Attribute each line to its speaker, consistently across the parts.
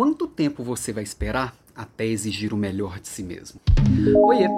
Speaker 1: Quanto tempo você vai esperar até exigir o melhor de si mesmo? Oiê,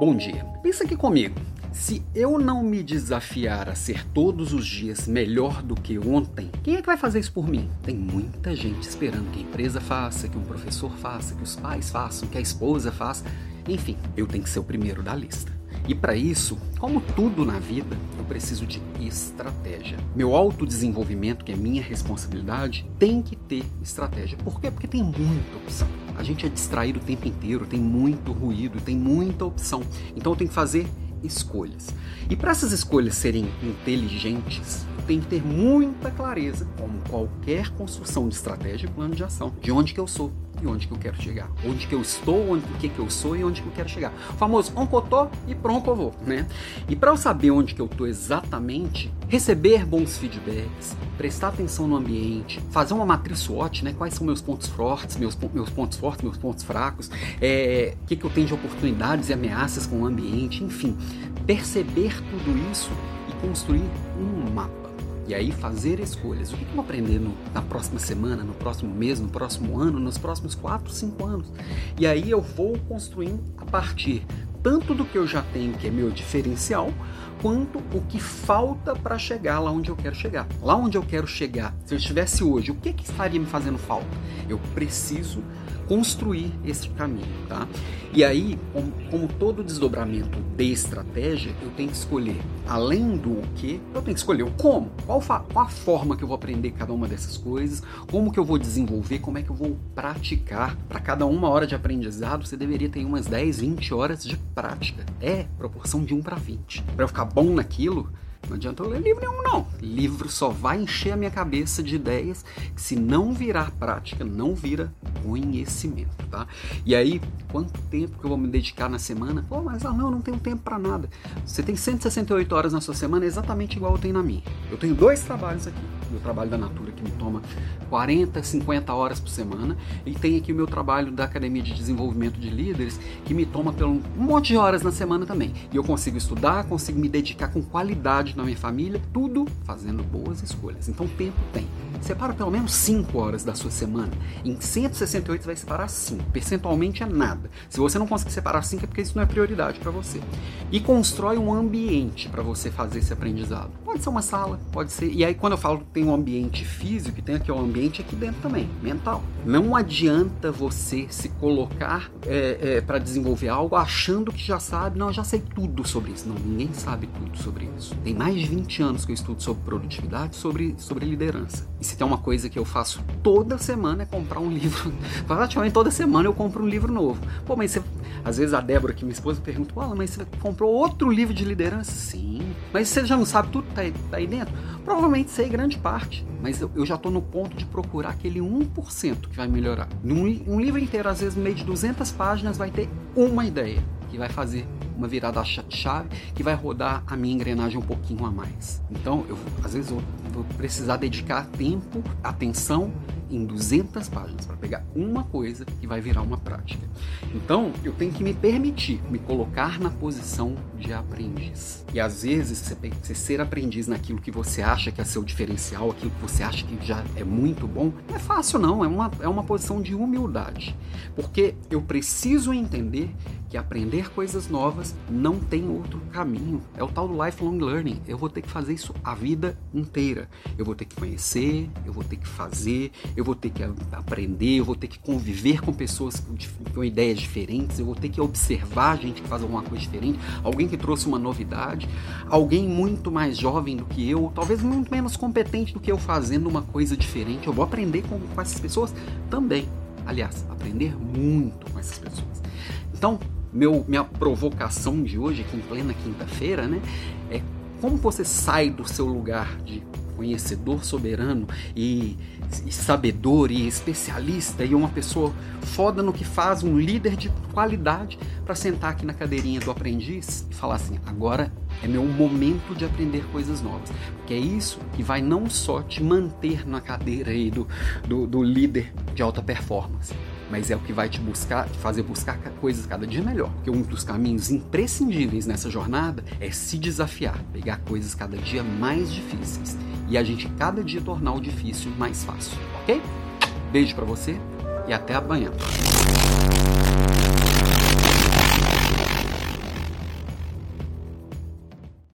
Speaker 1: bom dia. Pensa aqui comigo. Se eu não me desafiar a ser todos os dias melhor do que ontem, quem é que vai fazer isso por mim? Tem muita gente esperando que a empresa faça, que um professor faça, que os pais façam, que a esposa faça. Enfim, eu tenho que ser o primeiro da lista. E para isso, como tudo na vida, eu preciso de estratégia. Meu autodesenvolvimento, que é minha responsabilidade, tem que ter estratégia. Por quê? Porque tem muita opção. A gente é distraído o tempo inteiro, tem muito ruído, tem muita opção. Então eu tenho que fazer escolhas. E para essas escolhas serem inteligentes, tem que ter muita clareza, como qualquer construção de estratégia e plano de ação, de onde que eu sou, e onde que eu quero chegar. Onde que eu estou, onde, o que que eu sou e onde que eu quero chegar. O famoso onde eu tô e pronto eu vou, né? E para eu saber onde que eu tô exatamente, receber bons feedbacks, prestar atenção no ambiente, fazer uma matriz SWOT, né? Quais são meus pontos fortes, meus, meus pontos fortes, meus pontos fracos, é, o que, que eu tenho de oportunidades e ameaças com o ambiente, enfim, perceber tudo isso e construir um mapa. E aí fazer escolhas. O que vou aprender no, na próxima semana, no próximo mês, no próximo ano, nos próximos 4, 5 anos. E aí eu vou construindo a partir tanto do que eu já tenho, que é meu diferencial, quanto o que falta para chegar lá onde eu quero chegar. Lá onde eu quero chegar, se eu estivesse hoje, o que, que estaria me fazendo falta? Eu preciso construir esse caminho, tá? E aí, como, como, todo desdobramento de estratégia, eu tenho que escolher, além do que, eu tenho que escolher o como, qual, qual a forma que eu vou aprender cada uma dessas coisas, como que eu vou desenvolver, como é que eu vou praticar. Para cada uma hora de aprendizado, você deveria ter umas 10, 20 horas de prática. É proporção de 1 para 20. Para eu ficar bom naquilo, não adianta eu ler livro nenhum, não. Livro só vai encher a minha cabeça de ideias que, se não virar prática, não vira conhecimento, tá? E aí, quanto tempo que eu vou me dedicar na semana? Pô, mas ah, não, eu não tenho tempo para nada. Você tem 168 horas na sua semana, exatamente igual eu tenho na minha. Eu tenho dois trabalhos aqui. Meu trabalho da Natura, que me toma 40, 50 horas por semana. E tem aqui o meu trabalho da Academia de Desenvolvimento de Líderes, que me toma pelo um monte de horas na semana também. E eu consigo estudar, consigo me dedicar com qualidade na minha família, tudo fazendo boas escolhas. Então, tempo tem. Separa pelo menos 5 horas da sua semana. Em 168 você vai separar 5. Percentualmente é nada. Se você não conseguir separar 5 é porque isso não é prioridade para você. E constrói um ambiente para você fazer esse aprendizado. Pode ser uma sala, pode ser. E aí quando eu falo que tem um ambiente físico, tem aqui um ambiente aqui dentro também, mental. Não adianta você se colocar é, é, para desenvolver algo achando que já sabe. Não, eu já sei tudo sobre isso. Não, ninguém sabe tudo sobre isso. Tem mais de 20 anos que eu estudo sobre produtividade, sobre, sobre liderança. E se tem uma coisa que eu faço toda semana é comprar um livro. Praticamente toda semana eu compro um livro novo. Pô, mas você. Às vezes a Débora, que minha esposa, pergunta: Olha, mas você comprou outro livro de liderança? Sim. Mas você já não sabe tudo que tá aí, tá aí dentro? Provavelmente sei grande parte. Mas eu, eu já estou no ponto de procurar aquele 1% que vai melhorar. Num, um livro inteiro, às vezes, no meio de 200 páginas, vai ter uma ideia que vai fazer uma virada chave que vai rodar a minha engrenagem um pouquinho a mais. Então, eu, às vezes eu vou precisar dedicar tempo, atenção em 200 páginas para pegar uma coisa que vai virar uma prática. Então, eu tenho que me permitir me colocar na posição de aprendiz. E às vezes, você ser aprendiz naquilo que você acha que é seu diferencial, aquilo que você acha que já é muito bom, não é fácil não, é uma, é uma posição de humildade. Porque eu preciso entender que aprender coisas novas não tem outro caminho. É o tal do lifelong learning. Eu vou ter que fazer isso a vida inteira. Eu vou ter que conhecer, eu vou ter que fazer, eu vou ter que aprender, eu vou ter que conviver com pessoas com ideias diferentes, eu vou ter que observar gente que faz alguma coisa diferente, alguém que trouxe uma novidade, alguém muito mais jovem do que eu, talvez muito menos competente do que eu fazendo uma coisa diferente. Eu vou aprender com, com essas pessoas também. Aliás, aprender muito com essas pessoas. Então, meu, minha provocação de hoje, aqui em plena quinta-feira, né, é como você sai do seu lugar de conhecedor soberano e, e, sabedor e especialista e uma pessoa foda no que faz, um líder de qualidade, para sentar aqui na cadeirinha do aprendiz e falar assim: agora é meu momento de aprender coisas novas. Porque é isso que vai não só te manter na cadeira aí do, do, do líder de alta performance, mas é o que vai te buscar, te fazer buscar coisas cada dia melhor. Porque um dos caminhos imprescindíveis nessa jornada é se desafiar, pegar coisas cada dia mais difíceis e a gente cada dia tornar o difícil mais fácil, ok? Beijo para você e até amanhã.